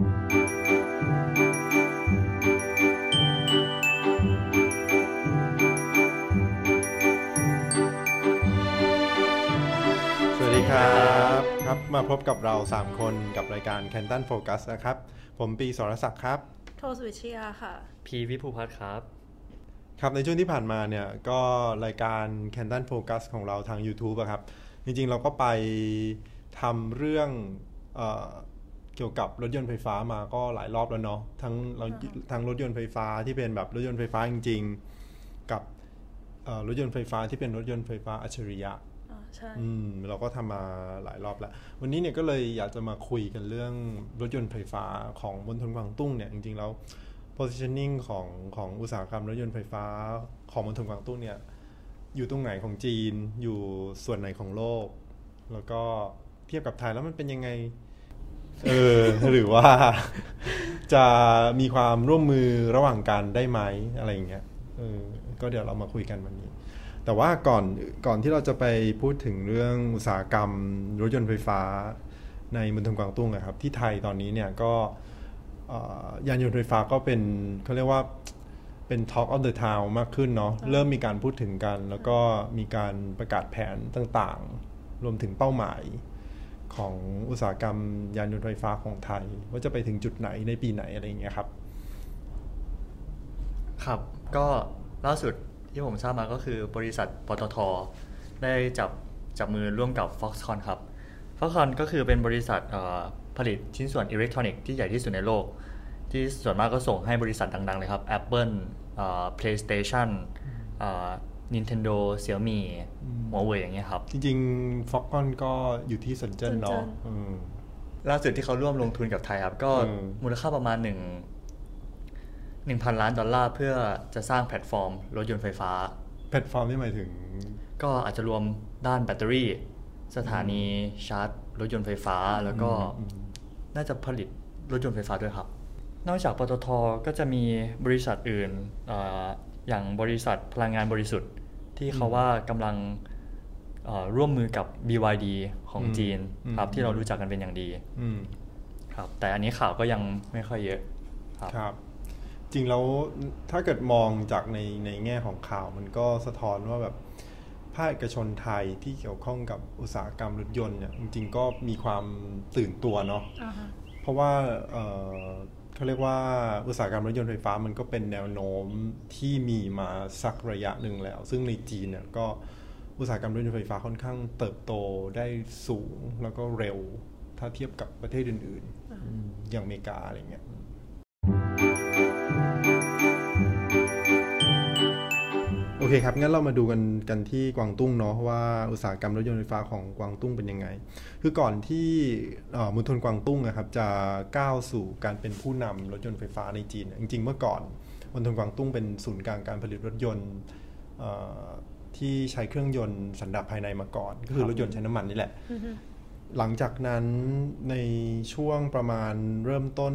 สวัสดีครับครับ มาพบกับเรา 3 คนกับรายการ Canton Focus นะครับ ผมปีสรศักดิ์ครับ โทสวิชยาค่ะ พีวิภูพัฒน์ครับ ครับในช่วงที่ผ่านมาเนี่ย ก็รายการ Canton Focus ของเราทาง YouTube อะครับ จริงๆเราก็ไปทำเรื่องเออเกี่ยวกับรถยนต์ไฟฟ้ามาก็หลายรอบแล้วเนาะทั้งเราทั้งรถยนต์ไฟฟ้าที่เป็นแบบรถยนต์ไฟฟ้าจริง ๆ กับเอ่อรถยนต์ไฟฟ้าที่เป็นรถยนต์ไฟฟ้าอัจฉริยะอ่าใช่อืมเราก็ทำมาหลายรอบแล้ว วันนี้เนี่ยก็เลยอยากจะมาคุยกันเรื่องรถยนต์ไฟฟ้าของมณฑลกวางตุ้งเนี่ยจริงๆแล้ว positioning ของของอุตสาหกรรมรถยนต์ไฟฟ้าของมณฑลกวางตุ้งเนี่ยอยู่ตรงไหนของจีนอยู่ส่วนไหนของโลก แล้วก็เทียบกับไทยแล้วมันเป็นยังไง เออหรือว่าจะมีความร่วมมือระหว่างกันได้ไหมอะไรอย่างเงี้ยเออก็เดี๋ยวเรามาคุยกันวันนี้ แต่ว่าก่อนก่อนที่เราจะไปพูดถึงเรื่องอุตสาหกรรมรถยนต์ไฟฟ้าในมณฑลกวางตุ้งอะครับ ที่ไทยตอนนี้เนี่ยก็เอ่อยานยนต์ไฟฟ้าก็เป็นเขาเรียกว่าเป็น Talk of the Town มากขึ้นเนาะเริ่มมีการพูดถึงกัน แล้วก็มีการประกาศแผนต่างๆ รวมถึงเป้าหมาย ของอุตสาหกรรมยานยนต์ไฟฟ้าของไทย ว่าจะไปถึงจุดไหนในปีไหนอะไรอย่างเงี้ยครับ ครับก็ล่าสุดที่ผมทราบมาก็คือบริษัทปตทได้จับจับมือร่วมกับ Foxconn ครับ Foxconn ก็คือเป็นบริษัทผลิตชิ้นส่วนอิเล็กทรอนิกส์ที่ใหญ่ที่สุดในโลก ที่ส่วนมากก็ส่งให้บริษัทดัง ๆ เลยครับ Apple เอ่อ PlayStation Nintendo Xiaomi หัวเว่ยอย่างเงี้ยครับ จริงๆ Foxconn ก็อยู่ที่เซินเจิ้นเนาะเซินเจิ้นอืมล่าสุดที่เขาร่วมลงทุนกับไทยครับ ก็อืมมูลค่าประมาณหนึ่งหนึ่งพันล้านดอลลาร์เพื่อจะสร้างแพลตฟอร์ม รถยนต์ไฟฟ้า แพลตฟอร์มที่หมายถึง ก็อาจจะรวมด้านแบตเตอรี่ สถานีชาร์จ รถยนต์ไฟฟ้าแล้วก็อืมน่าจะผลิตรถยนต์ไฟฟ้าด้วยครับ นอกจากปตทก็จะมีบริษัทอื่นเอออย่างบริษัทพลังงานบริสุทธิ์ ที่เขาว่ากำลังเอ่อร่วมมือกับ BYD ของอืมจีนครับอืมที่เรารู้จักกันเป็นอย่างดีอืมครับ แต่อันนี้ข่าวก็ยังไม่ค่อยเยอะครับครับจริงแล้วถ้าเกิดมองจากในในแง่ของข่าวมันก็สะท้อนว่าแบบภาคเอกชนไทยที่เกี่ยวข้องกับอุตสาหกรรมรถยนต์เนี่ยจริงๆก็มีความตื่นตัวเนาะอ่าฮะเพราะว่า เขาเรียกว่าอุตสาหกรรมรถยนต์ไฟฟ้ามันก็เป็นแนวโน้มที่มีมาสักระยะหนึ่งแล้ว ซึ่งในจีนเนี่ยก็อุตสาหกรรมรถยนต์ไฟฟ้าค่อนข้างเติบโตได้สูงแล้วก็เร็ว ถ้าเทียบกับประเทศอื่นๆ อย่างอเมริกาอะไรเงี้ย เคครับ งั้นเรามาดูกันกันที่กวางตุ้งเนาะว่าอุตสาหกรรมรถยนต์ไฟฟ้าของกวางตุ้งเป็นยังไง คือก่อนที่มณฑลกวางตุ้งนะครับจะก้าวสู่การเป็นผู้นำรถยนต์ไฟฟ้าในจีน จริง ๆ เมื่อก่อนมณฑลกวางตุ้งเป็นศูนย์กลางการผลิตรถยนต์ที่ใช้เครื่องยนต์สันดาปภายในมาก่อน ก็คือรถยนต์ใช้น้ำมันนี่แหละ หลังจากนั้นในช่วงประมาณเริ่มต้น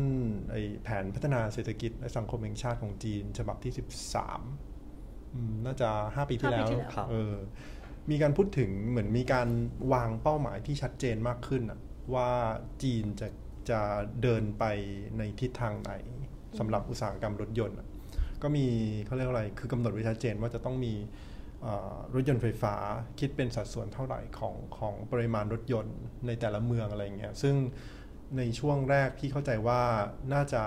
ไอ้แผนพัฒนาเศรษฐกิจและสังคมแห่งชาติของจีน ฉบับที่ 13อืม น่าจะ5ปีที่แล้วห้าปีที่แล้วครับเออมีการพูดถึงเหมือนมีการวางเป้าหมายที่ชัดเจนมากขึ้นอะว่าจีนจะจะเดินไปในทิศทางไหนสำหรับอุตสาหกรรมรถยนต์อะก็มีเขาเรียกว่าอะไรคือกำหนดไว้ชัดเจนว่าจะต้องมีเอ่อรถยนต์ไฟฟ้าคิดเป็นสัดส่วนเท่าไหร่ของของปริมาณรถยนต์ในแต่ละเมืองอะไรเงี้ยซึ่งในช่วงแรกที่เข้าใจว่าน่าจะ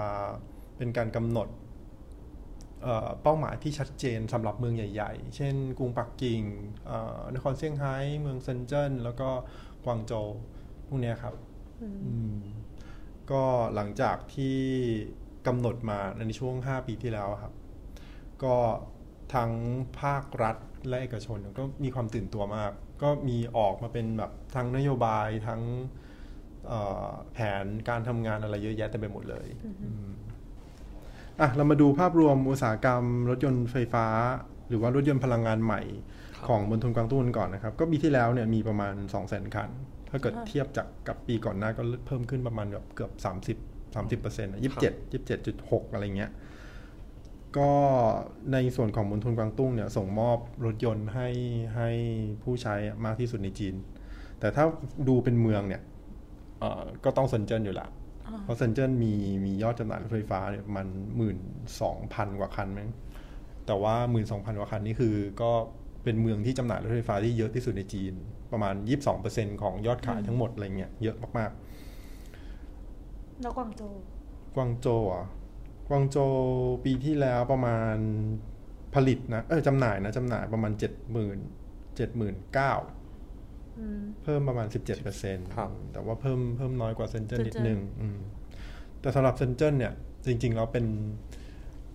เป็นการกำหนด เอ่อเป้าหมายที่ชัดเจนสำหรับเมืองใหญ่ ๆ เช่น กรุงปักกิ่งเอ่อนครเซี่ยงไฮ้เมืองเซินเจิ้นแล้วก็กวางโจวพวกเนี้ยครับอืมอืมก็หลังจากที่กำหนดมาในช่วง 5 ปีที่แล้วอะครับ ก็ทั้งภาครัฐและเอกชนก็มีความตื่นตัวมาก ก็มีออกมาเป็นแบบทั้งนโยบายทั้งเอ่อแผนการทำงานอะไรเยอะแยะเต็มไปหมดเลยอืม อะเรามาดูภาพรวมอุตสาหกรรม รถยนต์ไฟฟ้า หรือว่ารถยนต์พลังงานใหม่ครับของมณฑลกวางตุ้งกันก่อนนะครับ ก็ปีที่แล้วเนี่ยมีประมาณ 2 0 0 0 0 0 คัน ถ้าเกิดเทียบจากกับปีก่อนหน้าก็เพิ่มขึ้นประมาณแบบเกือบ 30 30เปอร์เซ็นต์ยี่สิบเจ็ดยี่สิบเจ็ดจุดหกอะไรเงี้ย ก็ในส่วนของมณฑลกวางตุ้งเนี่ยส่งมอบรถยนต์ให้ให้ผู้ใช้มากที่สุดในจีน แต่ถ้าดูเป็นเมืองเนี่ยเอ่อก็ต้องเซินเจิ้นอยู่ละอ่า เพราะเซนเจิ้นมีมียอดจำหน่ายรถไฟฟ้าเนี่ยประมันหมื่นสองพันกว่าคันมั้งแต่ว่าหมื่นสองพันกว่าคันนี่คือก็เป็นเมืองที่จำหน่ายรถไฟฟ้าที่เยอะที่สุดในจีน ประมาณ22%ของยอดขายทั้งหมดอะไรเงี้ยเยอะมากๆ แล้วกวางโจวกวางโจวอะกวางโจวปีที่แล้วประมาณผลิตนะเออจำหน่ายนะจำหน่ายประมาณเจ็ดหมื่นเจ็ดหมื่นเก้าอืม เพิ่มประมาณสิบเจ็ดเปอร์เซ็นต์ครับแต่ว่าเพิ่มเพิ่มน้อยกว่าเซนเจอร์นิด Shenzhen นึงอืมแต่สำหรับเซินเจิ้นเนี่ย จริง ๆ แล้วเป็น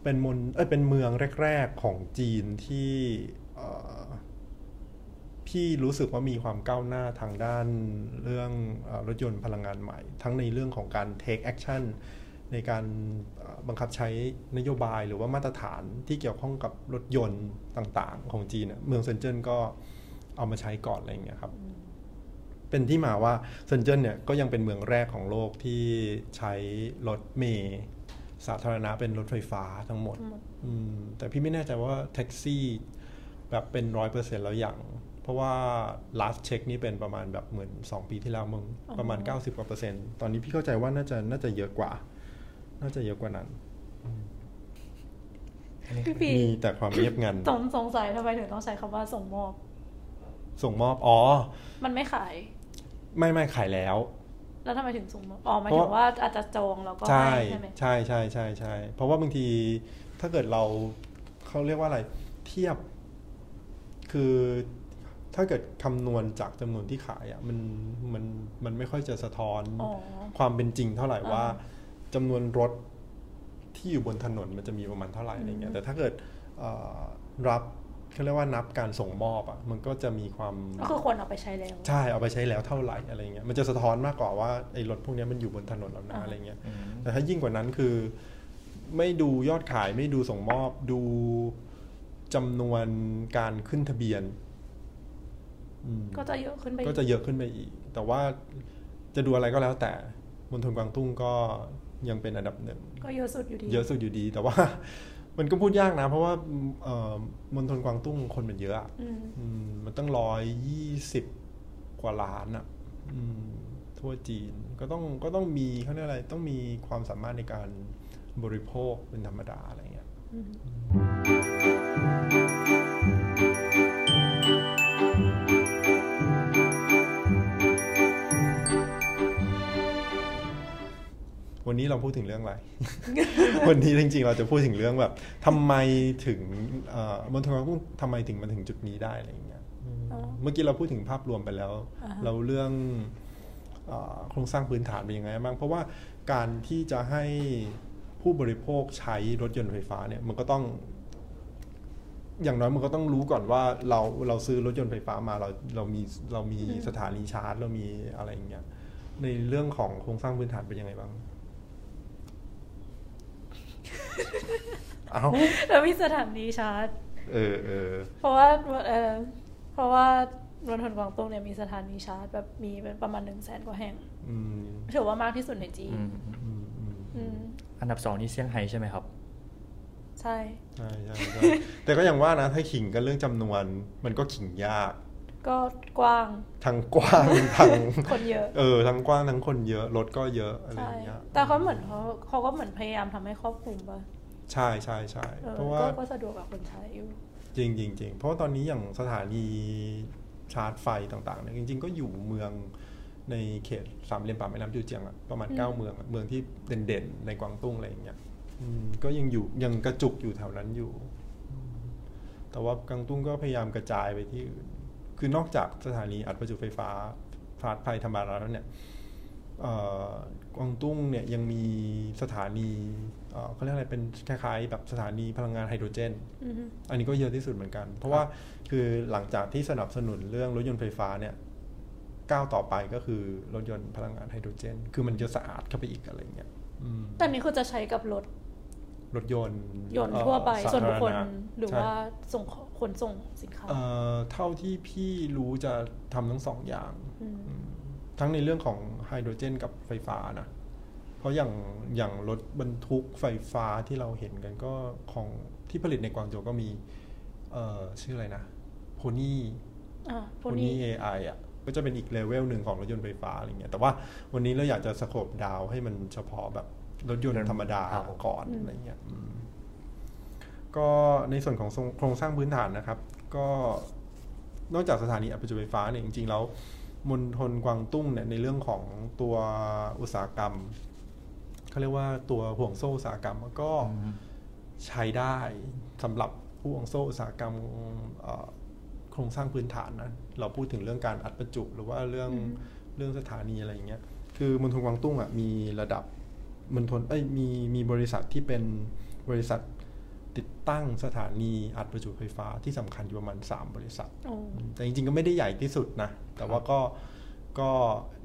เป็นมณเอ้ยเป็นเมืองแรก ๆ ของจีนที่เอ่อพี่รู้สึกว่ามีความก้าวหน้าทางด้านเรื่องเออรถยนต์พลังงานใหม่ ทั้งในเรื่องของการ take action ในการเอ่อบังคับใช้นโยบายหรือว่ามาตรฐานที่เกี่ยวข้องกับรถยนต์ต่าง ๆ ของจีนน่ะเมืองเซนเจิ้นก็ เอามาใช้ก่อนอะไรอย่างเงี้ยครับ เป็นที่มาว่าเซนเจิ้นเนี่ยก็ยังเป็นเมืองแรกของโลกที่ใช้รถเมล์สาธารณะเป็นรถไฟฟ้าทั้งหมดทั้งหมดอืมแต่พี่ไม่แน่ใจว่าแท็กซี่แบบเป็นร้อยเปอร์เซ็นต์แล้วอย่าง เพราะว่า last check นี่เป็นประมาณแบบเหมือน2ปีที่แล้วมึงอ๋อประมาณ 90กว่าเปอร์เซ็นต์ตอนนี้พี่เข้าใจว่าน่าจะน่าจะเยอะกว่า น่าจะเยอะกว่านั้นอันนี้พี่ปีมีแต่ความเงียบงันสงสงสัยทำไมถึงต้องใช้คำว่าส่งมอบ ส่งมอบอ๋อ มันไม่ขาย ไม่ไม่ขายแล้ว แล้วทำไมถึงส่งมอบอ๋อหมายเพราะถึงว่าอาจจะจองแล้วก็ใช่ให้ใช่ไหมใช่ใช่ใช่ใช่เพราะว่าบางทีถ้าเกิดเราเขาเรียกว่าอะไร เทียบ คือถ้าเกิดคำนวณจากจำนวนที่ขายอะมันมันมันไม่ค่อยจะสะท้อนอ๋อความเป็นจริงเท่าไหร่อ่าว่าจำนวนรถที่อยู่บนถนนมันจะมีประมาณเท่าไหร่อะไรเงี้อืยมแต่ถ้าเกิดเอ่อรับ เขาเรียกว่านับการส่งมอบอะมันก็จะมีความก็คือควรเอาไปใช้แล้ว ใช่เอาไปใช้แล้วเท่าไหร่อะไรเงี้ยมันจะสะท้อนมากกว่าว่าไอ้รถพวกเนี้ยมันอยู่บนถนนแล้วนะอ่าอะไรเงี้ยอืมแต่ถ้ายิ่งกว่านั้นคือ ไม่ดูยอดขายไม่ดูส่งมอบดูจำนวนการขึ้นทะเบียนอืมก็จะเยอะขึ้นไปก็จะเยอะขึ้นไปอีก แต่ว่าจะดูอะไรก็แล้วแต่มณฑลกวางตุ้งก็ยังเป็นอันดับหนึ่งก็เยอะสุดอยู่ดี เยอะสุดอยู่ดีแต่ว่า มันก็พูดยากนะ เพราะว่าเอ่อมณฑลกวางตุ้งคนมันเยอะอะอืมอืมมันตั้งร้อยยี่สิบกว่าล้านอะอืมทั่วจีนก็ต้องก็ต้องมีเขาเรียกอะไรต้องมีความสามารถในการบริโภคเป็นธรรมดาอะไรเงี้ย วันนี้เราพูดถึงเรื่องอะไร วันนี้จริงๆ เราจะพูดถึงเรื่องแบบทำไมถึงเอ่อมณฑลกวางตุ้งทำไมถึงมาถึงจุดนี้ได้อะไรเงี้ยอืมอ๋อเมื่อกี้เราพูดถึงภาพรวมไปแล้วอ่าฮะเราเรื่องเออโครงสร้างพื้นฐานเป็นยังไงบ้าง เพราะว่าการที่จะให้ผู้บริโภคใช้รถยนต์ไฟฟ้าเนี่ยมันก็ต้อง อย่างน้อยมันก็ต้องรู้ก่อนว่าเราเราซื้อรถยนต์ไฟฟ้ามาเราเรามีเรามีอืมสถานีชาร์จ เรามีอะไรอย่างเงี้ยในเรื่องของโครงสร้างพื้นฐานเป็นยังไงบ้าง เอาแล้วมีสถานีชาร์จ เออเออเพราะว่าเออเพราะว่ามณฑลกวางตุ้งเนี่ยมีสถานีชาร์จแบบมีเป็นประมาณหนึ่งแสนกว่าแห่งอืมถือว่ามากที่สุดในจีนอืมอืมอืมอืมอันดับสองนี่เซี่ยงไฮ้ใช่ไหมครับ ใช่ใช่ใช่ใช่แต่ก็อย่างว่านะถ้าขิงกันเรื่องจำนวน มันก็ขิงยาก ก็กว้างทั้งกว้างทั้งคนเยอะ เออทั้งกว้างทั้งคนเยอะรถก็เยอะอะไรอใช่ย่างเงี้ยแต่เขาเหมือนเขาเขาก็เหมือนพยายามทำให้ครอบคลุมป่ะใช่ใช่ใช่เออเพราะว่าก็ก็สะดวกกับคนใช้อยู่จริงจริงจริงเพราะว่าตอนนี้อย่างสถานีชาร์จไฟต่างๆเนี่ยจริง ๆ ก็อยู่เมืองในเขตสามเหลี่ยมป่าแม่น้ำจูเจียงอะประมาณอืมเก้าเมืองอะเมืองที่เด่นๆในกวางตุ้งอะไรอย่างเงี้ยอืมก็ยังอยู่ยังกระจุกอยู่แถวนั้นอยู่อืมแต่ว่ากวางตุ้งก็พยายามกระจายไปที่อื่น คือนอกจากสถานีอัดประจุไฟฟ้าฟาดไฟธรรมดาแล้วเนี่ยเอ่อกวางตุ้งเนี่ยยังมีสถานีเอ่อเขาเรียกอะไรเป็นคล้ายๆแบบสถานีพลังงานไฮโดรเจนอือฮึอันนี้ก็เยอะที่สุดเหมือนกัน เพราะว่าคือหลังจากที่สนับสนุนเรื่องรถยนต์ไฟฟ้าเนี่ยก้าวต่อไปก็คือรถยนต์พลังงานไฮโดรเจน คือมันจะสะอาดเข้าไปอีกอะไรเงี้ยอืมแต่นี้คือจะใช้กับรถ รถยนต์ ยนต์เอ่อทั่วไปสาส่วนบุคคลธารณะหรือใช่ว่าส่งข นส่งสินค้าเอ่อเท่าที่พี่รู้จะทำทั้งสองอย่างอืมอืมทั้งในเรื่องของไฮโดรเจนกับไฟฟ้านะ เพราะอย่างอย่างรถบรรทุกไฟฟ้าที่เราเห็นกันก็ของที่ผลิตในกวางโจวก็มี เอ่อชื่ออะไรนะโพนี่อ่าพโพวกนี้นี่ AI อะก็จะเป็นอีกเลเวลหนึ่งของรถยนต์ไฟฟ้าอะไรเงี้ย แต่ว่าวันนี้เราอยากจะสโคปดาวให้มันเฉพาะแบบรถยนต์ธรรมดาครับก่อนอะไรเงี้ยอืม ก็ในส่วนของโครงสร้างพื้นฐานนะครับ ก็นอกจากสถานีอัดประจุไฟฟ้าเนี่ยจริงๆแล้วมณฑลกวางตุ้งเนี่ยในเรื่องของตัวอุตสาหกรรมเขาเรียกว่าตัวห่วงโซ่อุตสาหกรรมก็อืมใช้ได้สำหรับผู้ห่วงโซ่อุตสาหกรรมเอ่อโครงสร้างพื้นฐานนะเราพูดถึงเรื่องการอัดประจุ หรือว่าเรื่องอืมเรื่องสถานีอะไรอย่างเงี้ยคือมณฑลกวางตุ้งอะมีระดับมณฑลเอ้ยมีมีบริษัทที่เป็นบริษัท ติดตั้งสถานีอัดประจุไฟฟ้าที่สำคัญอยู่ประมาณ 3 บริษัทโอ้แต่จริงๆ ก็ไม่ได้ใหญ่ที่สุดนะ แต่ว่าก็ก็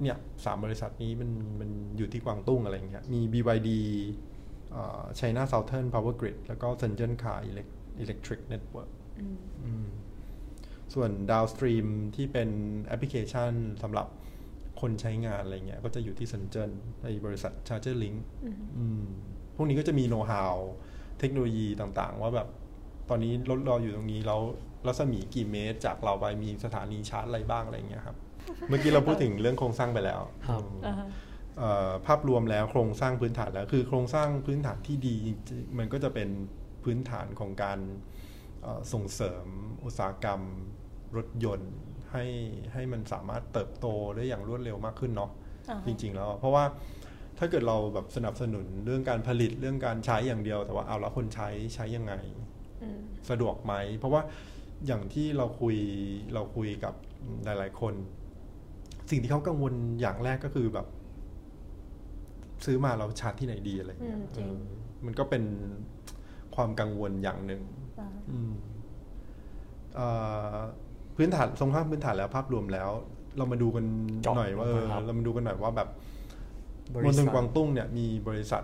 เนี่ยสามบริษัทนี้มันมันอยู่ที่กวางตุ้งอะไรอย่างเงี้ยมี BYD เอ่อ China Southern Power Grid แล้วก็ Shenzhen Car Elec- Electric Network อืมอืมส่วน downstream ที่เป็นแอปพลิเคชันสำหรับคนใช้งานอะไรเงี้ยก็จะอยู่ที่ Shenzhen ในบริษัท Charger Link อืมอืมพวกนี้ก็จะมีโน้ตฮาว เทคโนโลยีต่างๆ ว่าแบบตอนนี้รถเราอยู่ตรงนี้แล้วรัศมีกี่เมตร จากเราไปมีสถานีชาร์จอะไรบ้างอะไรเงี้ยครับ เมื่อกี้เราพูดถึงเรื่องโครงสร้างไปแล้วครับอืมอ่าฮะเอ่อภาพรวมแล้วโครงสร้างพื้นฐานแล้ว คือโครงสร้างพื้นฐานที่ดีจริงๆมันก็จะเป็นพื้นฐานของการเอ่อส่งเสริมอุตสาหกรรมรถยนต์ให้ให้มันสามารถเติบโตได้อย่างรวดเร็วมากขึ้นเนาะอ่าฮะจริง ๆ แล้วเพราะว่า ถ้าเกิดเราแบบสนับสนุนเรื่องการผลิตเรื่องการใช้อย่างเดียว แต่ว่าเอาแล้วคนใช้ใช้ยังไงอืมสะดวกไหม เพราะว่าอย่างที่เราคุยเราคุยกับหลาย ๆ คน สิ่งที่เขากังวลอย่างแรกก็คือแบบ ซื้อมาเราชาร์จที่ไหนดีอะไรเงี้ยอืมจริงเออมันก็เป็นความกังวลอย่างหนึ่งอ่าอืมเอ่อพื้นฐานทรงข้ามพื้นฐานแล้วภาพรวมแล้ว เรามาดูกันเจาะหน่อยว่าเออลงไปครับเรามาดูกันหน่อยว่าแบบบ มริณฑษัลทกวางตุ้งเนี่ยมีบริษัท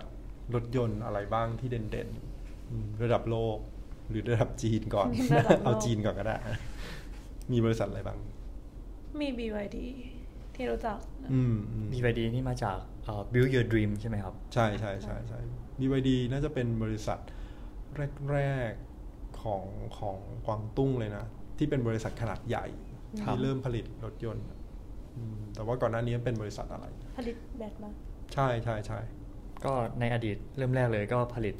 รถยนต์อะไรบ้างที่เด่นๆอืมระดับโลก หรือระดับจีนก่อนระดับโลกเอาจีนก่อนก็ได้ มีบริษัทอะไรบ้าง มี BYD ที่รู้จักนะอืมอืม BYD นี่มาจากเอ่อ Build Your Dream ใช่ไหมครับ ใช่ใช่ใช่ใช่ BYD น่าจะเป็นบริษัทแรกๆของของกวางตุ้งเลยนะ ที่เป็นบริษัทขนาดใหญ่ครับที่เริ่มผลิตรถยนต์อืมแต่ว่าก่อนหน้านี้เป็นบริษัทอะไร ผลิตแบตมา ใช่ใช่ใช่ก็ในอดีตเริ่มแรกเลยก็ผลิต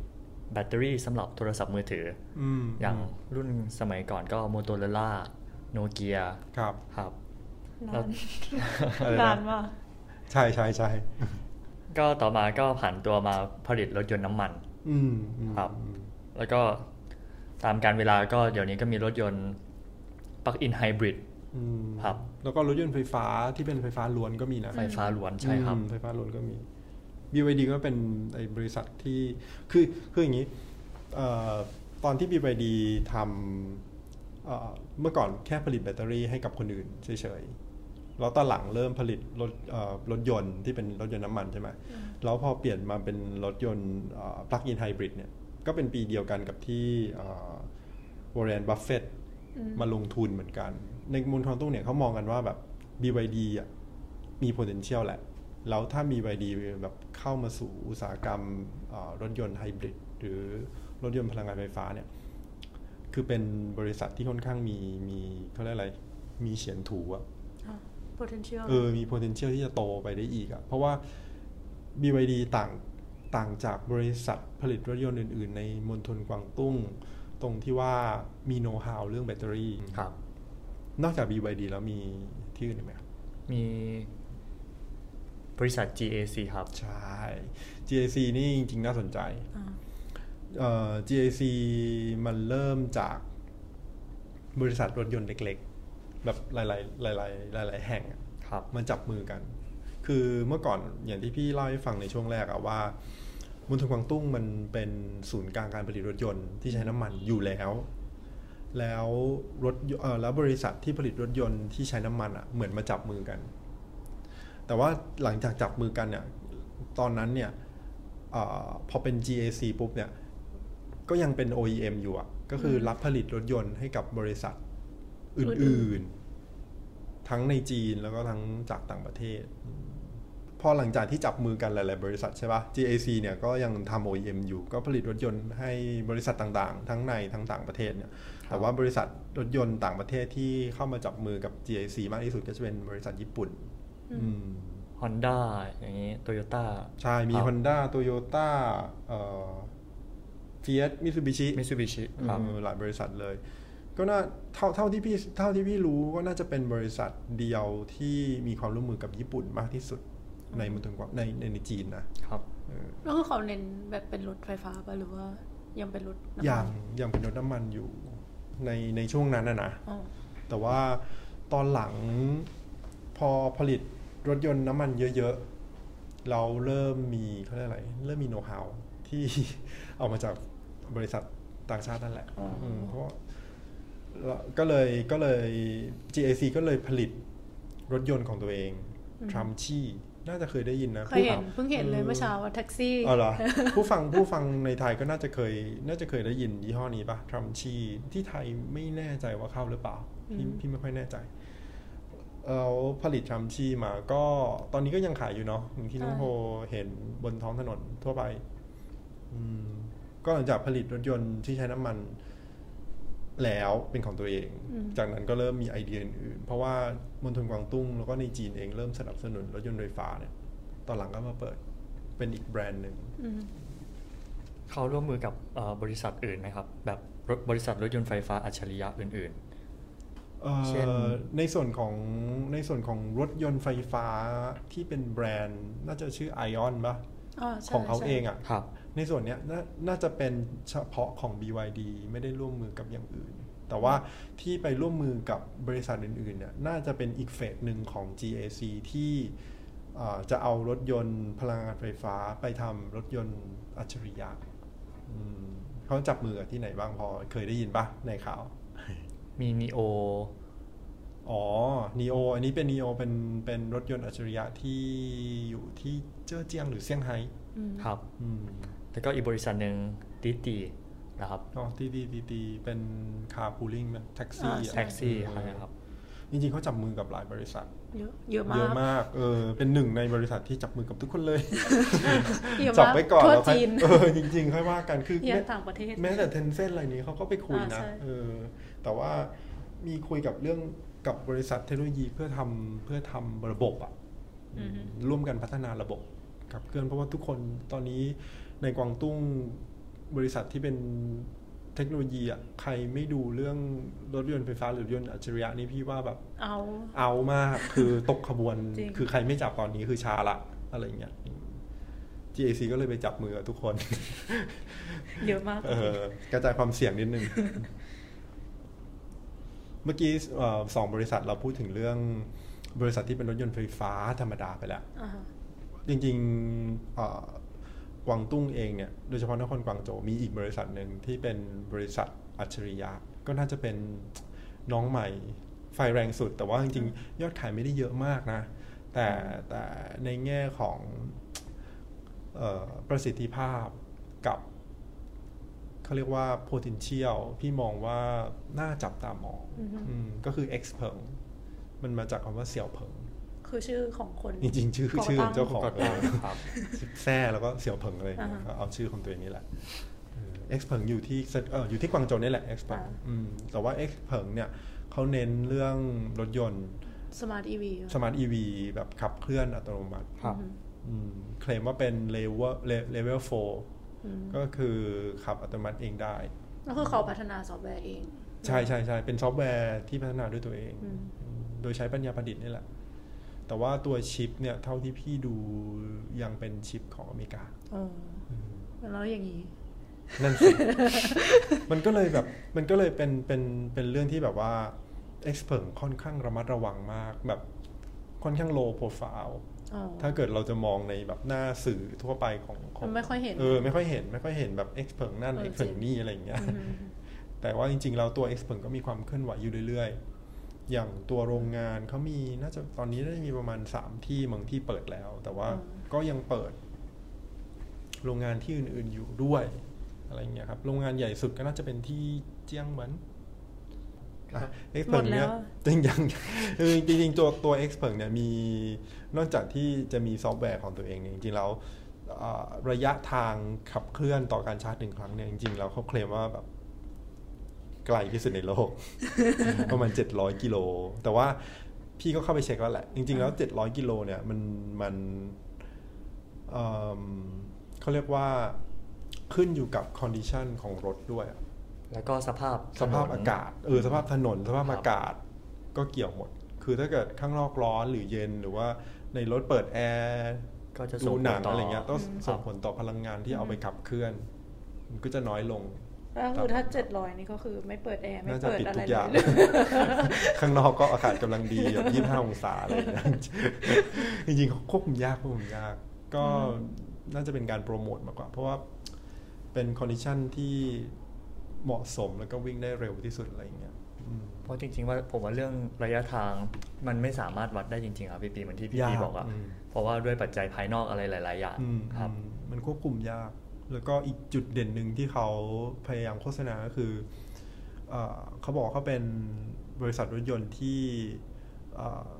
แบตเตอรี่สำหรับโทรศัพท์มือถืออืมอย่างมรุ่นสมัยก่อนก็ Motorola Nokia ครับครับนาแล้วนอะไรนะนานมากใช่ใช่ใช่ก็ต่อมาก็ผ่านตัวมาผลิตรถยนต์น้ำมันอืมอืมครับอืมแล้วก็ตามการเวลาก็เดี๋ยวนี้ก็มีรถยนต์ Plug-in Hybrid อืม ครับ แล้วก็รถยนต์ไฟฟ้าที่เป็นไฟฟ้าล้วนก็มีนะ ไฟฟ้าล้วนใช่ครับอืมไฟฟ้าล้วนก็มี BYD ก็เป็นไอ้บริษัทที่ คือ คืออย่างนี้เอ่อตอนที่ BYD ทำเอ่อเมื่อก่อนแค่ผลิตแบตเตอรี่ให้กับคนอื่นเฉยๆ แล้วตอนหลังเริ่มผลิตรถเอ่อรถยนต์ที่เป็นรถยนต์น้ำมันใช่ไหม แล้วพอเปลี่ยนมาเป็นรถยนต์เอ่อ plug-in hybrid เนี่ย ก็เป็นปีเดียวกันกับที่วอร์เรนบัฟเฟตต์ อื มมาลงทุนเหมือนกัน ในมณฑลกวางตุ้งเนี่ยเขามองกันว่าแบบ BYD อะมี potential แหละ แล้วถ้า BYD แบบเข้ามาสู่อุตสาหกรรมเอ่อรถยนต์ไฮบริดหรือรถยนต์พลังงานไฟฟ้าเนี่ย คือเป็นบริษัทที่ค่อนข้างมีมีเขาเรียกอะไร มีเฉียนถูอะอ่า potential เออ มี potential ที่จะโตไปได้อีกอะเพราะว่า BYD ต่างต่างจากบริษัทผลิตรถยนต์อื่น ๆ ในมณฑลกวางตุ้ง ตรงที่ว่ามีโน้ตฮาวเรื่องแบตเตอรี่ครับ นอกจาก BYD แล้วมีที่อื่นอีกไหมครับ มีบริษัท GAC ครับ ใช่ GAC นี่จริงๆน่าสนใจอ่าเอ่อ GAC มันเริ่มจากบริษัทรถยนต์เล็กๆ แบบหลายๆหลายๆหลาย ๆ แห่งอะครับมาจับมือกัน คือเมื่อก่อนอย่างที่พี่เล่าให้ฟังในช่วงแรกอะว่า มณฑลกวางตุ้งมันเป็นศูนย์กลางการผลิตรถยนต์ที่ใช้น้ำมันอยู่แล้ว แล้วรถยเอ่อแล้วบริษัทที่ผลิตรถยนต์ที่ใช้น้ำมันอะเหมือนมาจับมือกัน แต่ว่าหลังจากจับมือกันเนี่ยตอนนั้นเนี่ยเออพอเป็น GAC ปุ๊บเนี่ยก็ยังเป็น OEM อยู่อะก็คือรับผลิตรถยนต์ให้กับบริษัทอื่นๆ ทั้งในจีนแล้วก็ทั้งจากต่างประเทศ อืมพออหลังจากที่จับมือกันหลาย ๆ บริษัทใช่ปะ GAC เนี่ยก็ยังทำ OEM อยู่ ก็ผลิตรถยนต์ให้บริษัทต่าง ๆ ทั้งในทั้งต่างประเทศเนี่ย แต่ว่าบริษัทรถยนต์ต่างประเทศที่เข้ามาจับมือกับ GAC มากที่สุดก็จะเป็นบริษัทญี่ปุ่นอืมฮอนด้าอย่างนี้โตโยต้าใช่ มีครับ Honda Toyota เอ่อ Fiat Mitsubishi มิ t ซูบิชิครับเออหลายบริษัทเลย ก็น่าเท่าเท่าที่พี่เท่าที่พี่รู้ก็น่าจะเป็นบริษัทเดียวที่มีความร่วมมือกับญี่ปุ่นมากที่สุด ในมณฑลกวางในในในจีนนะครับเออแล้วคือเขาเน้นแบบเป็นรถไฟฟ้าป่ะหรือว่ายังเป็นรถน้ำมันยังยังเป็นรถน้ำมันอยู่ในในช่วงนั้นนะนะอ๋อแต่ว่าตอนหลังพอผลิตรถยนต์น้ำมันเยอะๆ เราเริ่มมีเขาเรียกอะไร เริ่มมีโน้ตฮาวที่เอามาจากบริษัทต่างชาตินั่นแหละอ๋ออืมเพราะแล้วก็เลยก็เลย GAC ก็เลยผลิตรถยนต์ของตัวเองทรัมชี น่าจะเคยได้ยินนะเคยเห็นเพิ่งเห็นเลยเมื่อเช้าว่าแท็กซี่อ๋อเหรอผู้ฟังผู้ฟังในไทยก็น่าจะเคย น่าจะเคยได้ยินยี่ห้อนี้ปะทรัมชีที่ไทยไม่แน่ใจว่าเข้าหรือเปล่าพี่อืมพี่ไม่ค่อยแน่ใจเราผลิตทรัมชีมาก็ตอนนี้ก็ยังขายอยู่เนาะอย่างที่น้องโฮเห็นบนท้องถนนทั่วไป อืมก็หลังจากผลิตรถยนต์ที่ใช้น้ำมัน แล้วเป็นของตัวเองอืมจากนั้นก็เริ่มมีไอเดียอื่นๆเพราะว่ามณฑลกวางตุ้งแล้วก็ในจีนเองเริ่มสนับสนุนรถยนต์ไฟฟ้าเนี่ย ตอนหลังก็มาเปิดเป็นอีกแบรนด์หนึ่งอืมเขาร่วมมือกับเอ่อบริษัทอื่นไหมครับ แบบรถบริษัทรถยนต์ไฟฟ้าอัจฉริยะอื่นเอ่อเช่นในส่วนของในส่วนของรถยนต์ไฟฟ้าที่เป็นแบรนด์ น่าจะชื่อ Ion ปะอ๋อใช่ของเขาใช่เองอะ่ะๆครับ ในส่วนเนี้ยนาน่าจะเป็นเฉพาะของ BYD ไม่ได้ร่วมมือกับอย่างอื่น แต่ว่าที่ไปร่วมมือกับบริษัทอื่นๆเนี่ยน่าจะเป็นอีกเฟสหนึ่งของ GAC ที่เอ่อจะเอารถยนต์พลังงานไฟฟ้าไปทำรถยนต์อัจฉริยะอืมเขาจับมือกับที่ไหนบ้างพอเคยได้ยินปะในข่าว มีนีโออ๋อ neo อันนี้เป็น neo เป็นเป็นรถยนต์อัจฉริยะที่อยู่ที่เจ้อเจียงหรือเซี่ยงไฮ้อืมครับอืม แล้วก็อีกบริษัทหนึ่งดิตีนะครับอ๋อตีตีตีตีเป็นคาร์พูลิ่งแท็กซี่อ่าใช่แท็กซี่ครับจริงๆเขาจับมือกับหลายบริษัท เยอะเยอะมาเยกอะมากเออเป็นหนึ่งในบริษัทที่จับมือกับทุกคนเลยเยอะจับมากไว้ก่อนทั่วแล้วค่อยจีนเออจริงๆค่อยว่ากันคือยัแม้งต่างประเทศแม้แต่เทนเซ็นอะไรนี้เขาก็ไปคุยนะอ่าใช่เออแต่ว่ามีคุยกับเรื่องกับบริษัทเทคโนโลยีเพื่อทำเพื่อทำระบบอะอืมร่วมกันพัฒนาระบบขับเคลื่อนเพราะว่าทุกคนตอนนี้ ในกวางตุ้งบริษัทที่เป็นเทคโนโลยีอะใครไม่ดูเรื่องรถยนต์ไฟฟ้าหรือรถยนต์อัจฉริยะนี่พี่ว่าแบบ เอาเอามากคือตกขบวนจริงคือใครไม่จับตอนนี้คือชาละอะไรเงี้ย GAC ก็เลยไปจับมือกับทุกคนเยอะมากเออกระจายความเสี่ยงนิดนึง เมื่อกี้เอ่อสองบริษัทเราพูดถึงเรื่องบริษัทที่เป็นรถยนต์ไฟฟ้าธรรมดาไปแล้วอ่าฮะจริงๆเอ่อ กวางตุ้งเองเนี่ยโดยเฉพาะนครกวางโจวมีอีกบริษัทหนึ่งที่เป็นบริษัทอัจฉริยะ ก็น่าจะเป็นน้องใหม่ไฟแรงสุด แต่ว่าจริงๆ ยอดขายไม่ได้เยอะมากนะ แต่แต่ในแง่ของเออประสิทธิภาพกับเขาเรียกว่า potential พี่มองว่าน่าจับตามองอือฮึอืมก็คือ X เผิงมันมาจากคำว่าเสี่ยวเผิง คือชื่อของคน จริงๆ ชื่อก่อชื่อตั้งเจ้าของก่อตั้งครับแซ่แล้วก็เสี่ยวเผิงอะไรอย่างเงี้ยอ่าฮะก็เอาชื่อของตัวเองนี่แหละ XPeng อยู่ที่เอออยู่ที่กวางโจวนี่แหละ XPeng อ่าอืมแต่ว่า XPeng เนี่ยเขาเน้นเรื่องรถยนต์ smart EV smart EVแบบขับเคลื่อนอัตโนมัติครับอืมเคลมว่าเป็นเลเวลเลเวลโฟก็คือขับอัตโนมัติเองได้แล้วคือเขาพัฒนาซอฟต์แวร์เอง ใช่ใช่ใช่เป็นซอฟต์แวร์ที่พัฒนาด้วยตัวเองอืมอืมโดยใช้ปัญญาประดิษฐ์นี่แหละ แต่ว่าตัวชิปเนี่ยเท่าที่พี่ดูยังเป็นชิปของอเมริกาเออแล้วอย่างนี้นั่นสิมันก็เลยแบบมันก็เลยเป็นเป็นเป็นเรื่องที่แบบว่าเอ็กซ์เพรค่อนข้างระมัดระวังมากแบบค่อนข้าง low profile อ๋อถ้าเกิดเราจะมองในแบบหน้าสื่อทั่วไปของของมันไม่ค่อยเห็นเออไม่ค่อยเห็นไม่ค่อยเห็นแบบเอ็กซ์เพรนั่นเออเอ็กซ์เพรจริงนี่อะไรอย่างเงี้ยอืมแต่ว่าจริงๆแล้วตัว e x p e r t ก็มีความเคลื่อนไหวอยู่เรื่อยๆ อย่างตัวโรงงานเขามีน่าจะตอนนี้น่าจะมีประมาณ3ที่บางที่เปิดแล้ว แต่ว่าอืมก็ยังเปิด โรงงานที่อื่น ๆอยู่ด้วย อะไรเงี้ยครับ โรงงานใหญ่สุดก็น่าจะเป็นที่เจียงเหมือนก็เอ็กซ์เพิร์หมดแล้เนี่ยวจริงยังคือจริงๆตัวตัวเอ็กซ์เพิร์เนี่ยมีนอกจากที่จะมีซอฟต์แวร์ของตัวเองเนี่ยจริงๆแล้วเอ่อระยะทางขับเคลื่อนต่อการชาร์จหนึ่งครั้งเนี่ยจริงๆแล้วเขาเคลมว่าแบบ ไกลที่สุดในโลก ประมาณ 700 กิโล แต่ว่าพี่ก็เข้าไปเช็คแล้วแหละ จริง ๆ แล้ว 700 กิโลเนี่ยมันมันเอิ่มเขาเรียกว่าขึ้นอยู่กับ condition ของรถด้วยอะแล้วก็สภาพสภาพถนนอากาศ เออ สภาพถนน สภาพครับอากาศก็เกี่ยวหมด คือถ้าเกิดข้างนอกร้อนหรือเย็นหรือว่าในรถเปิดแอร์ก็จะดูส่งผหนัลงต่ออะไรเงี้ยต้องอืมส่งผลต่อพลังงานที่เอาไปขับเคลื่อน มันก็จะน้อยลง แล้วคือถ้าเจ็ดร้อยนี่ก็คือไม่เปิดแอร์ไม่น่าจะเปิดปิดอะไรทุกเลอย่างเลยข้างนอกก็อากาศกำลังดีแบบยี่ห้าองศาอะไรอย่างเงี้ยจริงๆควบคุมยากควบคุมยาก ก็น่าจะเป็นการโปรโมทมากกว่า เพราะว่าเป็น condition ที่เหมาะสมแล้วก็วิ่งได้เร็วที่สุดอะไรอย่างเงี้ยอืมเพราะจริงๆว่าผมว่าเรื่องระยะทางมันไม่สามารถวัดได้จริงๆครับพี่ปีเหมือนที่พี่ยากปีบอกอะอืมเพราะว่าด้วยปัจจัยภายนอกอะไรหลาย ๆ อย่างอืมครับอืมมันควบคุมยาก แล้วก็อีกจุดเด่นหนึ่งที่เขาพยายามโฆษณาก็คือเออเขาบอกว่าเขาเป็นบริษัทรถยนต์ที่เอ่อ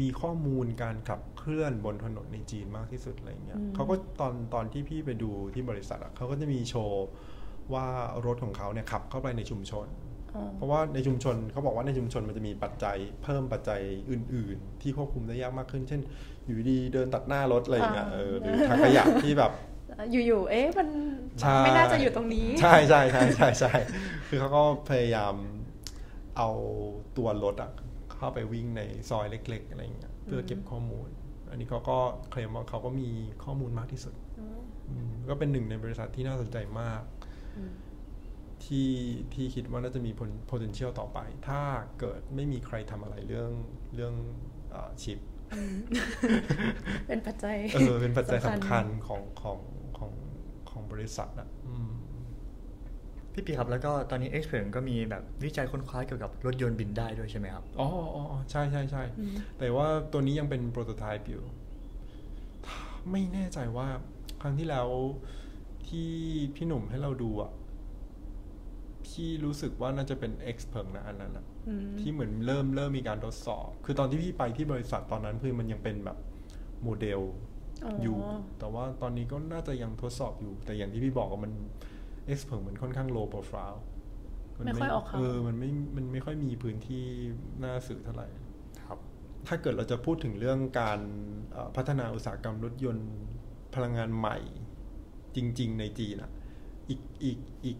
มีข้อมูลการขับเคลื่อนบนถนนในจีนมากที่สุดอะไรเงี้ยอืมเขาก็ตอนตอนที่พี่ไปดูที่บริษัทอะเขาก็จะมีโชว์ว่ารถของเขาเนี่ยขับเข้าไปในชุมชนอ๋อเพราะว่าในชุมชนเขาบอกว่าในชุมชนมันจะมีปัจจัยเพิ่มปัจจัยอื่น ๆ ที่ควบคุมได้ยากมากขึ้น เช่น อยู่ดีเดินตัดหน้ารถอะไรอย่างเงี้ยอ่าเออหรือทางขยะที่แบบ อยู่ๆ เอ๊ะมันใช่ไม่น่าจะอยู่ตรงนี้ ใช่ใช่ใช่ใช่ใช่คือเขาก็พยายามเอาตัวรถอะเข้าไปวิ่งในซอยเล็ก ๆ อะไรอย่างเงี้ยเพื่อเก็บข้อมูล อันนี้เขาก็เคลมว่าเขาก็มีข้อมูลมากที่สุดอืมก็เป็นหนึ่งในบริษัทที่น่าสนใจมากอืมที่ที่คิดว่าน่าจะมี pon- potential ต่อไป ถ้าเกิดไม่มีใครทำอะไรเรื่องเรื่องชิปเป็นปัจจัยเออเป็นปัจจัยสำคัญของของ ของของบริษัทอะอืมพี่ปีครับแล้วก็ตอนนี้ Experience ก็มีแบบวิจัยค้นคว้าเกี่ยวกับรถยนต์บินได้ด้วยใช่ไหมครับ อ๋ออ๋ออ๋อใช่ใช่ใช่อืมแต่ว่าตัวนี้ยังเป็นโปรโตไทป์อยู่ ไม่แน่ใจว่าครั้งที่แล้วที่พี่หนุ่มให้เราดูอะพี่รู้สึกว่าน่าจะเป็น X เพิงนะอันนั้นอะอืมที่เหมือนเริ่มเริ่มมีการทดสอบ คือตอนที่พี่ไปที่บริษัทตอนนั้นคือมันยังเป็นแบบโมเดล อ๋ออยู่ แต่ว่าตอนนี้ก็น่าจะยังทดสอบอยู่ แต่อย่างที่พี่บอกว่ามัน X เพิงมันค่อนข้าง low profile นไม่ค่อยออกข่าวเออมันไม่มันไม่ค่อยมีพื้นที่น่าสื่อเท่าไหร่ครับ ถ้าเกิดเราจะพูดถึงเรื่องการเอ่อพัฒนาอุตสาหกรรมรถยนต์พลังงานใหม่ จริง ๆ ในจีนอะอีกอีกอีก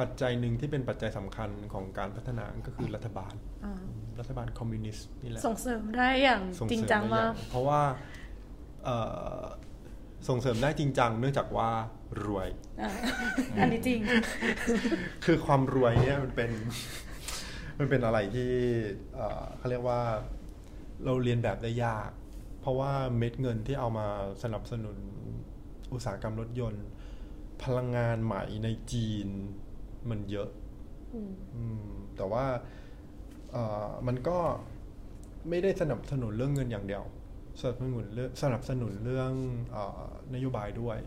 ปัจจัยหนึ่งที่เป็นปัจจัยสำคัญของการพัฒนาก็คือรัฐบาลอ่ารัฐบาลคอมมิวนิสต์นี่แหละส่งเสริมได้อย่างส่จริงเสจังได้มาอกย่เพราะว่าเอ่อ ส่งเสริมได้จริงจังเนื่องจากว่ารวยอ่าอันนี้จริง คือความรวยเนี่ยมันเป็น มันเป็นอะไรที่เอ่อเขาเรียกว่าเราเรียนแบบได้ยาก เพราะว่าเม็ดเงินที่เอามาสนับสนุนอุตสาหกรรมรถยนต์ พลังงานใหม่ในจีนมันเยอะอืมอืมแต่ว่าเอ่อมันก็ไม่ได้สนับสนุนเรื่องเงินอย่างเดียว สนับสนุนเรื่องสนับสนุนเรื่องเออนโยบายด้วย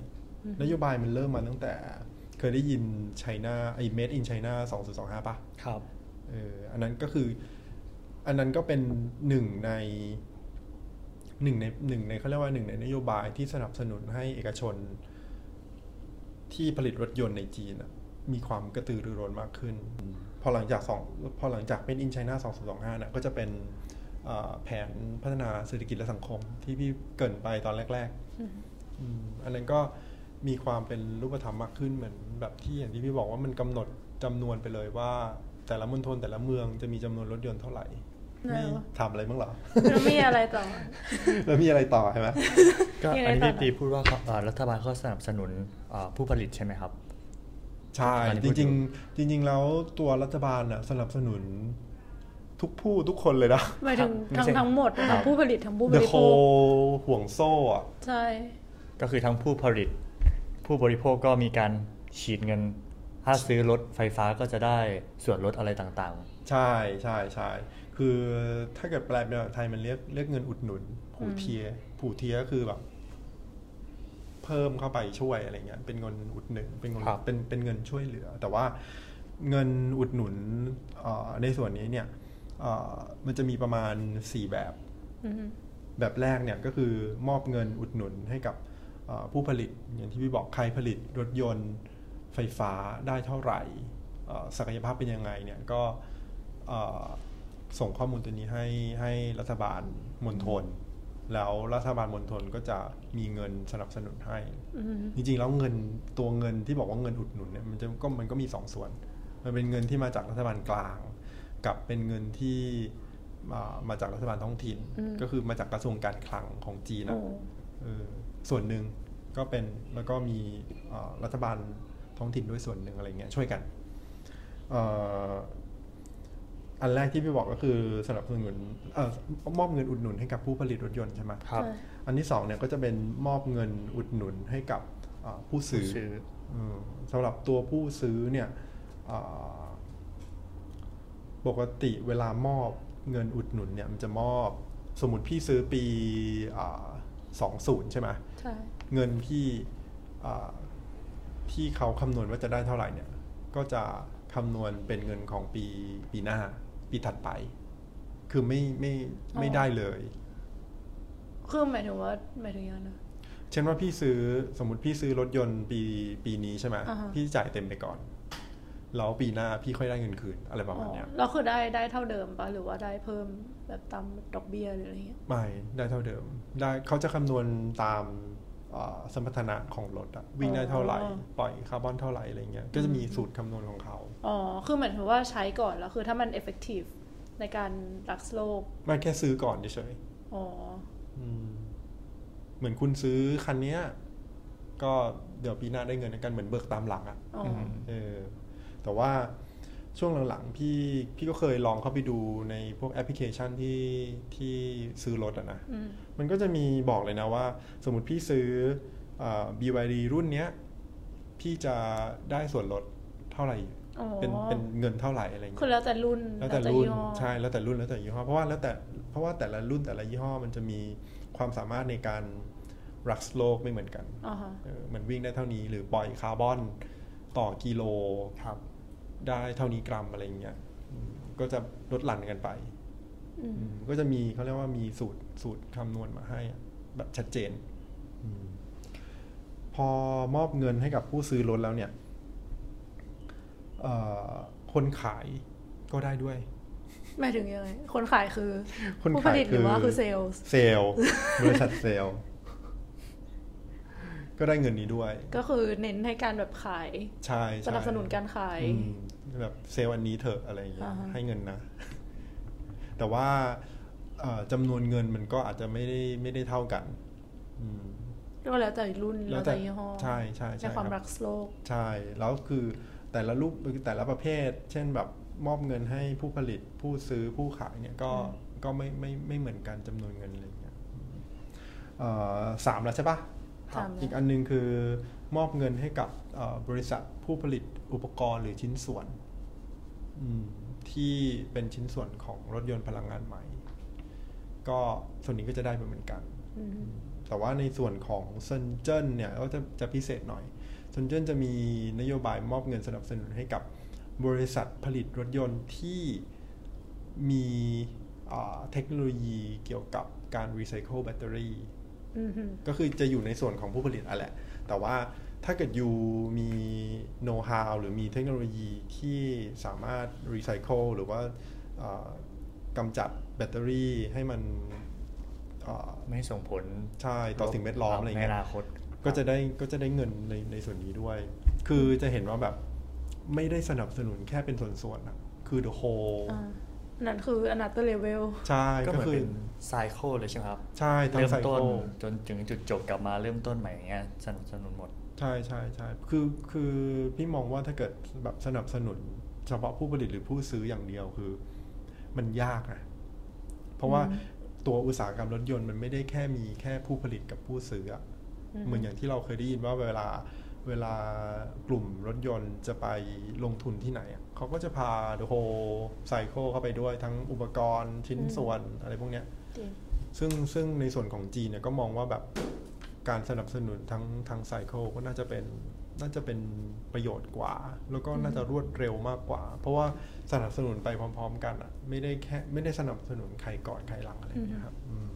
อืมนโยบายมันเริ่มมาตั้งแต่เคยได้ยินไชน่าไอ้ made in China 2025ป่ะครับเอออันนั้นก็คือ อันนั้นก็เป็นหนึ่งในหนึ่งในหนึ่งในเขาเรียกว่าหนึ่งในนโยบายที่สนับสนุนให้เอกชน ที่ผลิตรถยนต์ในจีนอะมีความกระตือรือร้นมากขึ้น พอหลังจากสองพอหลังจากเป็นอินไชน่า2025นะก็จะเป็นเอ่อ แผนพัฒนาเศรษฐกิจและสังคม ที่พี่เกรินไปตอนแรกอืมๆอืมอันนั้นก็มีความเป็นรูปธรรมมากขึ้นเหมือนแบบที่อย่างที่พี่บอกว่ามันกำหนดจำนวนไปเลยว่า แต่ละมณฑลแต่ละเมืองจะมีจำนวนรถยนต์เท่าไหร่แล้วมีถามอะไรบ้างเหรอแล้วมีอะไรต่อ แล้วมีอะไรต่อใช่ไหมก็ยังไงอันนี้ต่อพี่ปีพูดว่าเขาอ่ารัฐบาลเขาสนับสนุนอ่าผู้ผลิตใช่ไหมครับ ใช่อันนี้จพูดริงอยู่ๆจริง ๆ แล้วตัวรัฐบาลน่ะสนับสนุน ทุกผู้ทุกคนเลยนะหมายถึงไม่ทั้งใช่ทั้งหมดครัทั้งบผู้ผลิตทั้งผู้บ The ริโภ o คห่วงโซ่อะใช่ก็คือทั้งผู้ผลิต ผู้บริโภคก็มีการฉีดเงิน ถ้าซื้อรถไฟฟ้าก็จะได้ส่วนลดอะไรต่างใช่ใช่ใช่คือถ้าเกิดแปลเป็นภาษาไทยมันเรียกเรียกเงินอุดหนุน ผูเทีย ผูเทียก็คือแบบ เพิ่มเข้าไปช่วยอะไรเงี้ยเป็นเงินอุดหนุนเป็นเงินครับเป็นเป็นเงินช่วยเหลือ แต่ว่าเงินอุดหนุนเอ่อในส่วนนี้เนี่ยเอ่อ มันจะมีประมาณ 4 แบบอืมแบบแรกเนี่ยก็คือมอบเงินอุดหนุนให้กับเอ่อผู้ผลิต อย่างที่พี่บอกใครผลิตรถยนต์ไฟฟ้าได้เท่าไหร่เอ่อศักยภาพเป็นยังไงเนี่ยก็เอ่อส่งข้อมูลตัวนี้ให้ให้รัฐบาลมณฑลแล้วรัฐบาลมณฑลก็จะมีเงินสนับสนุนให้อืมจริงๆ แล้วเงินตัวเงินที่บอกว่าเงินอุดหนุนเนี่ยมันจะก็มันก็มีสองส่วน มันเป็นเงินที่มาจากรัฐบาลกลาง กับเป็นเงินที่มามาจากรัฐบาลท้องถิ่นอืมก็คือมาจากกระทรวงการคลังของจีนโอ้นะเออส่วนหนึ่งก็เป็นแล้วก็มีเอ่อรัฐบาลท้องถิ่นด้วยส่วนหนึ่งอะไรเงี้ยช่วยกันเอ่ออันแรกที่พี่บอกก็คือสนับสนุนเอ่อมอบเงินอุดหนุนให้กับผู้ผลิตรถยนต์ใช่ไหมครับใช่อันที่สองเนี่ยก็จะเป็นมอบเงินอุดหนุนให้กับอ่าผู้ซื้อผู้ซื้ออืมสำหรับตัวผู้ซื้อเนี่ยอ่า ปกติเวลามอบเงินอุดหนุนเนี่ยมันจะมอบสมมติพี่ซื้อปีสองศูนย์ใช่ไหมใช่เงินที่อ่าที่เขาคำนวณว่าจะได้เท่าไหร่เนี่ย ก็จะคำนวณเป็นเงินของปีปีหน้า ปีถัดไป คือไม่ไม่ไม่ได้เลย คือหมายถึงว่าหมายถึงยังไงนะเช่นว่าพี่ซื้อสมมติพี่ซื้อรถยนต์ปีปีนี้ใช่ไหมอ่าฮะพี่จ่ายเต็มไปก่อน แล้วปีหน้าพี่ค่อยได้เงินคืนอะไรประมาณอ๋อเนี้ยแล้วคือได้ได้เท่าเดิมปะหรือว่าได้เพิ่มแบบตามดอกเบี้ยหรืออะไรเงี้ยไม่ได้เท่าเดิม ได้เขาจะคำนวณตามอ่าสมรรถนะของรถอะวิ่งได้เท่าไหร่ ปล่อยคาร์บอนเท่าไหร่อะไรเงี้ยก็จะมีสูตรคำนวณของเขาอ๋อคือเหมือนกับว่าใช้ก่อนแล้วคือถ้ามัน effective ในการรักโลกมันแค่ซื้อก่อนเฉยอ๋อๆอืมเหมือนคุณซื้อคันเนี้ยก็เดี๋ยวปีหน้าได้เงินในการเหมือนเบิกตามหลังอะอ๋ออเออ แต่ว่าช่วงหลังๆพี่พี่ก็เคยลองเข้าไปดูในพวกแอปพลิเคชันที่ที่ซื้อรถอะนะอืมมันก็จะมีบอกเลยนะว่า สมมติพี่ซื้ออ่า BYD รุ่นเนี้ย พี่จะได้ส่วนลดเท่าไหร่อ๋อเป็นเป็นเงินเท่าไหร่อะไรคือเงี้ยแล้วแต่รุ่นแล้วแต่รุ่นยี่ห้อใช่แล้วแต่รุ่นแล้วแต่ยี่ห้อเพราะว่าแล้วแต่เพราะว่าแต่ละรุ่นแต่ละยี่ห้อมันจะมีความสามารถในการรักโลกไม่เหมือนกันอ่าฮะเออมันวิ่งได้เท่านี้หรือปล่อยคาร์บอนต่อกิโลครับ ได้เท่านี้กรัมอะไรเงี้ยอืมก็จะลดหลั่นกันไปอืมอืมก็จะมีเขาเรียกว่ามีสูตรสูตรคำนวณมาให้อะแบบชัดเจนอมพอมอบเงินให้กับผู้ซื้อรถแล้วเนี่ยเอ่อคนขายก็ได้ด้วยหมายถึงยังไง คนขายคือ คนผู้ผขายลิตหรือว่าคือ เซลล์ เซลล์บริษัทเซลล์ ก็ได้เงินนี้ด้วย ก็คือเน้นให้การแบบขาย ใช่ใช่สนับสนุนการขายอืมแบบเซลล์อันนี้เถอะอะไรอย่างเงี้ยอ่าฮะให้เงินนะ แต่ว่าเอ่อจำนวนเงินมันก็อาจจะไม่ได้ไม่ได้เท่ากันอืมก็แล้วแต่รุ่นแล้แล้ววแต่แต่ยี่ห้อใช่ใช่ในใช่ความครับรักโลก ใช่ แล้วคือแต่ละรูปแต่ละประเภท เช่นแบบมอบเงินให้ผู้ผลิตผู้ซื้อผู้ขายเนี่ยก็อืมก็ไม่ไม่ไม่เหมือนกันจำนวนเงินอะไรอย่างเงี้ยเอ่อสามแล้วใช่ปะทำ อีกอันหนึงคือมอบเงินให้กับเอ่อบริษัทผู้ผลิตอุปกรณ์หรือชิ้นส่วนอืมที่เป็นชิ้นส่วนของรถยนต์พลังงานใหม่ ก็ส่วนนี้ก็จะได้ไปเหมือนกันอืมแต่ว่าในส่วนของเซนเจิ้นเนี่ยก็จะจะพิเศษหน่อยเซนเจิ้นจะมีนโยบายมอบเงินสนับสนุนให้กับบริษัทผลิตรถยนต์ที่มีอ่าเทคโนโลยีเกี่ยวกับการรีไซเคิลแบตเตอรี่อืมฮึ ก็คือจะอยู่ในส่วนของผู้ผลิตอะแหละ แต่ว่าถ้าเกิดยูมีโน้ตฮาวหรือมีเทคโนโลยีที่สามารถรีไซเคิลหรือว่าอ่ากำจัดแบตเตอรี่ให้มันอ่าไม่ส่งผลใช่ต่อสิ่งแวดล้อมอะไรเงี้ยในอนาคตก็จะได้ก็จะได้เงินในในส่วนนี้ด้วย คือจะเห็นว่าแบบไม่ได้สนับสนุนแค่เป็นส่วนๆอะคือ the whole อ่า นั่นคือ another level ใช่ก็ก็เหมือนคือเป็นไซเคิลเลยใช่ไหมครับ ใช่ทั้งเริ่มไซต้นเคิลจนถึงจุดจบกลับมาเริ่มต้นใหม่อย่างเงี้ยสนับสนุนหมด ใช่ใช่ใช่คือคือพี่มองว่าถ้าเกิดแบบสนับสนุนเฉพาะผู้ผลิตหรือผู้ซื้ออย่างเดียวคือ มันยากนะเพราะว่าอืมตัวอุตสาหกรรมรถยนต์มันไม่ได้แค่มีแค่ผู้ผลิตกับผู้ซื้ออะอืมเหมือนอย่างที่เราเคยได้ยินว่าเวลา เวลากลุ่มรถยนต์จะไปลงทุนที่ไหนอะเขาก็จะพา the whole cycle เข้าไปด้วยทั้งอุปกรณ์ชิ้นส่วนอะไรพวกเนี้ยจริงซึ่งซึ่งในส่วนของจีนเนี่ยก็มองว่าแบบการสนับสนุนทั้งทั้งไซเคิลก็น่าจะเป็นน่าจะเป็นประโยชน์กว่า แล้วก็น่าจะรวดเร็วมากกว่า เพราะว่าสนับสนุนไปพร้อม ๆ กันอะ ไม่ได้แค่ไม่ได้สนับสนุนใครก่อนใครหลังอะไรอย่างเงี้ยครับอืม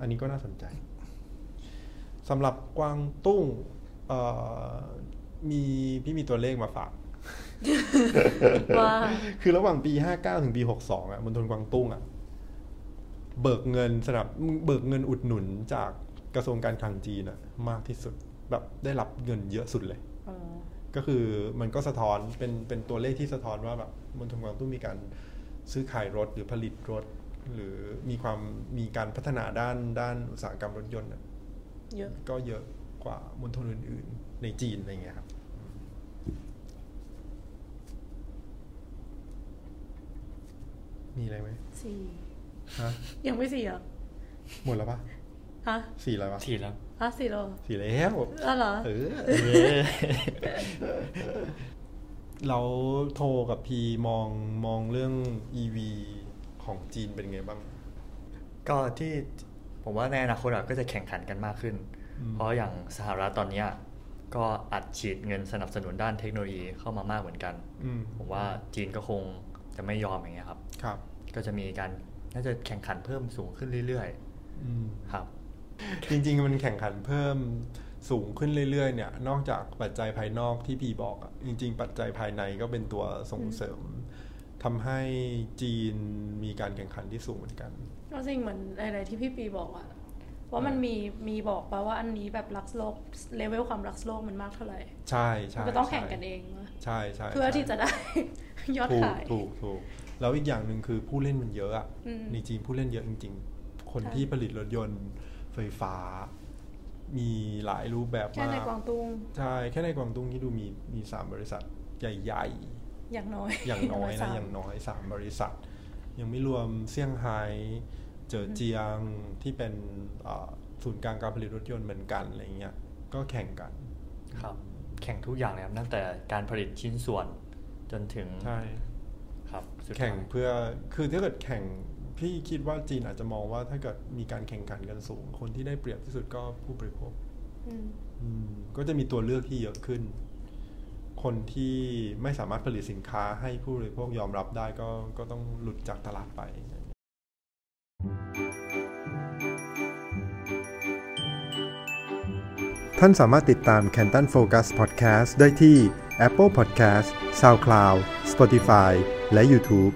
อันนี้ก็น่าสนใจสำหรับกวางตุ้ง เอ่อมีพี่มีตัวเลขมาฝากว่าคือระหว่างปี59ถึงปี62อะมณฑลกวางตุ้งอะ เบิกเงินสนับเบิกเงินอุดหนุนจากกระทรวงการคลังจีนอะ มากที่สุดแบบได้รับเงินเยอะสุดเลยอ๋อก็คือมันก็สะท้อนเป็นเป็นตัวเลขที่สะท้อนว่าแบบมณฑลกวางตุ้งมีการซื้อขายรถหรือผลิตรถ หรือมีความมีการพัฒนาด้านด้านอุตสาหกรรมรถยนต์อะเยอะก็เยอะ กว่ามณฑลอื่น ๆ ในจีนอะไรเงี้ยครับมีอะไรไหมสี่ฮะยังไม่สี่เหรอหมดแล้วปะฮะสี่อะไรวะทีแล้วฮะสี่เหรอสี่แล้วอ๋อเหรอเออเย้เราโทรกับพีมองมองเรื่อง EV ของจีนเป็นไงบ้าง ก็ที่ผมว่าในอนาคตอะก็จะแข่งขันกันมากขึ้นอืม เพราะอย่างสหรัฐตอนเนี้ยก็อัดฉีดเงินสนับสนุนด้านเทคโนโลยีเข้ามามากเหมือนกันอืมผมว่าจีนก็คงจะไม่ยอมอย่างเงี้ยครับครับ ก็จะมีการน่าจะแข่งขันเพิ่มสูงขึ้นเรื่อยอืมๆครับ จริงๆมันแข่งขันเพิ่มสูงขึ้นเรื่อยๆ เนี่ย นอกจากปัจจัยภายนอกที่พีบอกอะจริง ๆ ปัจจัยภายในก็เป็นตัวส่งเสริมทำให้จีนมีการแข่งขันที่สูงเหมือนกันก็จริงเหมือนอะไรที่พี่ปีบอกอะ ว่ามันมีมีบอกปะว่าอันนี้แบบรักโลกเลเวลความรักโลกมันมากเท่าไหร่ ใช่มัใช่นก็ต้องใช่แข่งกันเองวะใช่ใช่เพื่อใช่ที่จะได้ยอดถูกขาย ถูกถูกแล้วอีกอย่างหนึ่งคือผู้เล่นมันเยอะอะอืมในจีนผู้เล่นเยอะจริง ๆ คนใช่ที่ผลิตรถยนต์ไฟฟ้า มีหลายรูปแบบแค่มากในกวางตุ้งใช่แค่ในกวางตุ้งที่ดูมีมีสามบริษัทใหญ่ๆ อย่างน้อย อย่างน้อยสานะมอย่างน้อยสามบริษัท ยังไม่รวมเซี่ยงไฮ้ เจอเจียงที่เป็นเอ่อศูนย์กลางการผลิตรถยนต์เหมือนกันอะไรเงี้ยก็แข่งกันครับแข่งทุกอย่างเลยครับตั้งแต่การผลิตชิ้นส่วนจนถึงใช่ครับสุดท้ายแข่งเพื่อคือถ้าเกิดแข่งพี่คิดว่าจีนอาจจะมองว่าถ้าเกิดมีการแข่งขันกันสูง คนที่ได้เปรียบที่สุดก็ผู้บริโภคอืมอืมก็จะมีตัวเลือกที่เยอะขึ้น คนที่ไม่สามารถผลิตสินค้าให้ผู้บริโภคยอมรับได้ก็ก็ต้องหลุดจากตลาดไป ท่านสามารถติดตาม Canton Focus Podcast ได้ที่ Apple Podcast, SoundCloud, Spotify และ YouTube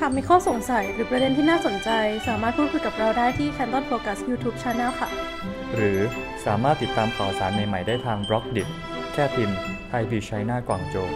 หากมีข้อสงสัยหรือประเด็นที่น่าสนใจ สามารถพูดคุยกับเราได้ที่ Canton Focus YouTube Channel ค่ะ หรือสามารถติดตามข่าวสารใหม่ ๆ ได้ทางบล็อกดิแค่พิมพ์ไทยพีไชน่ากวางโจว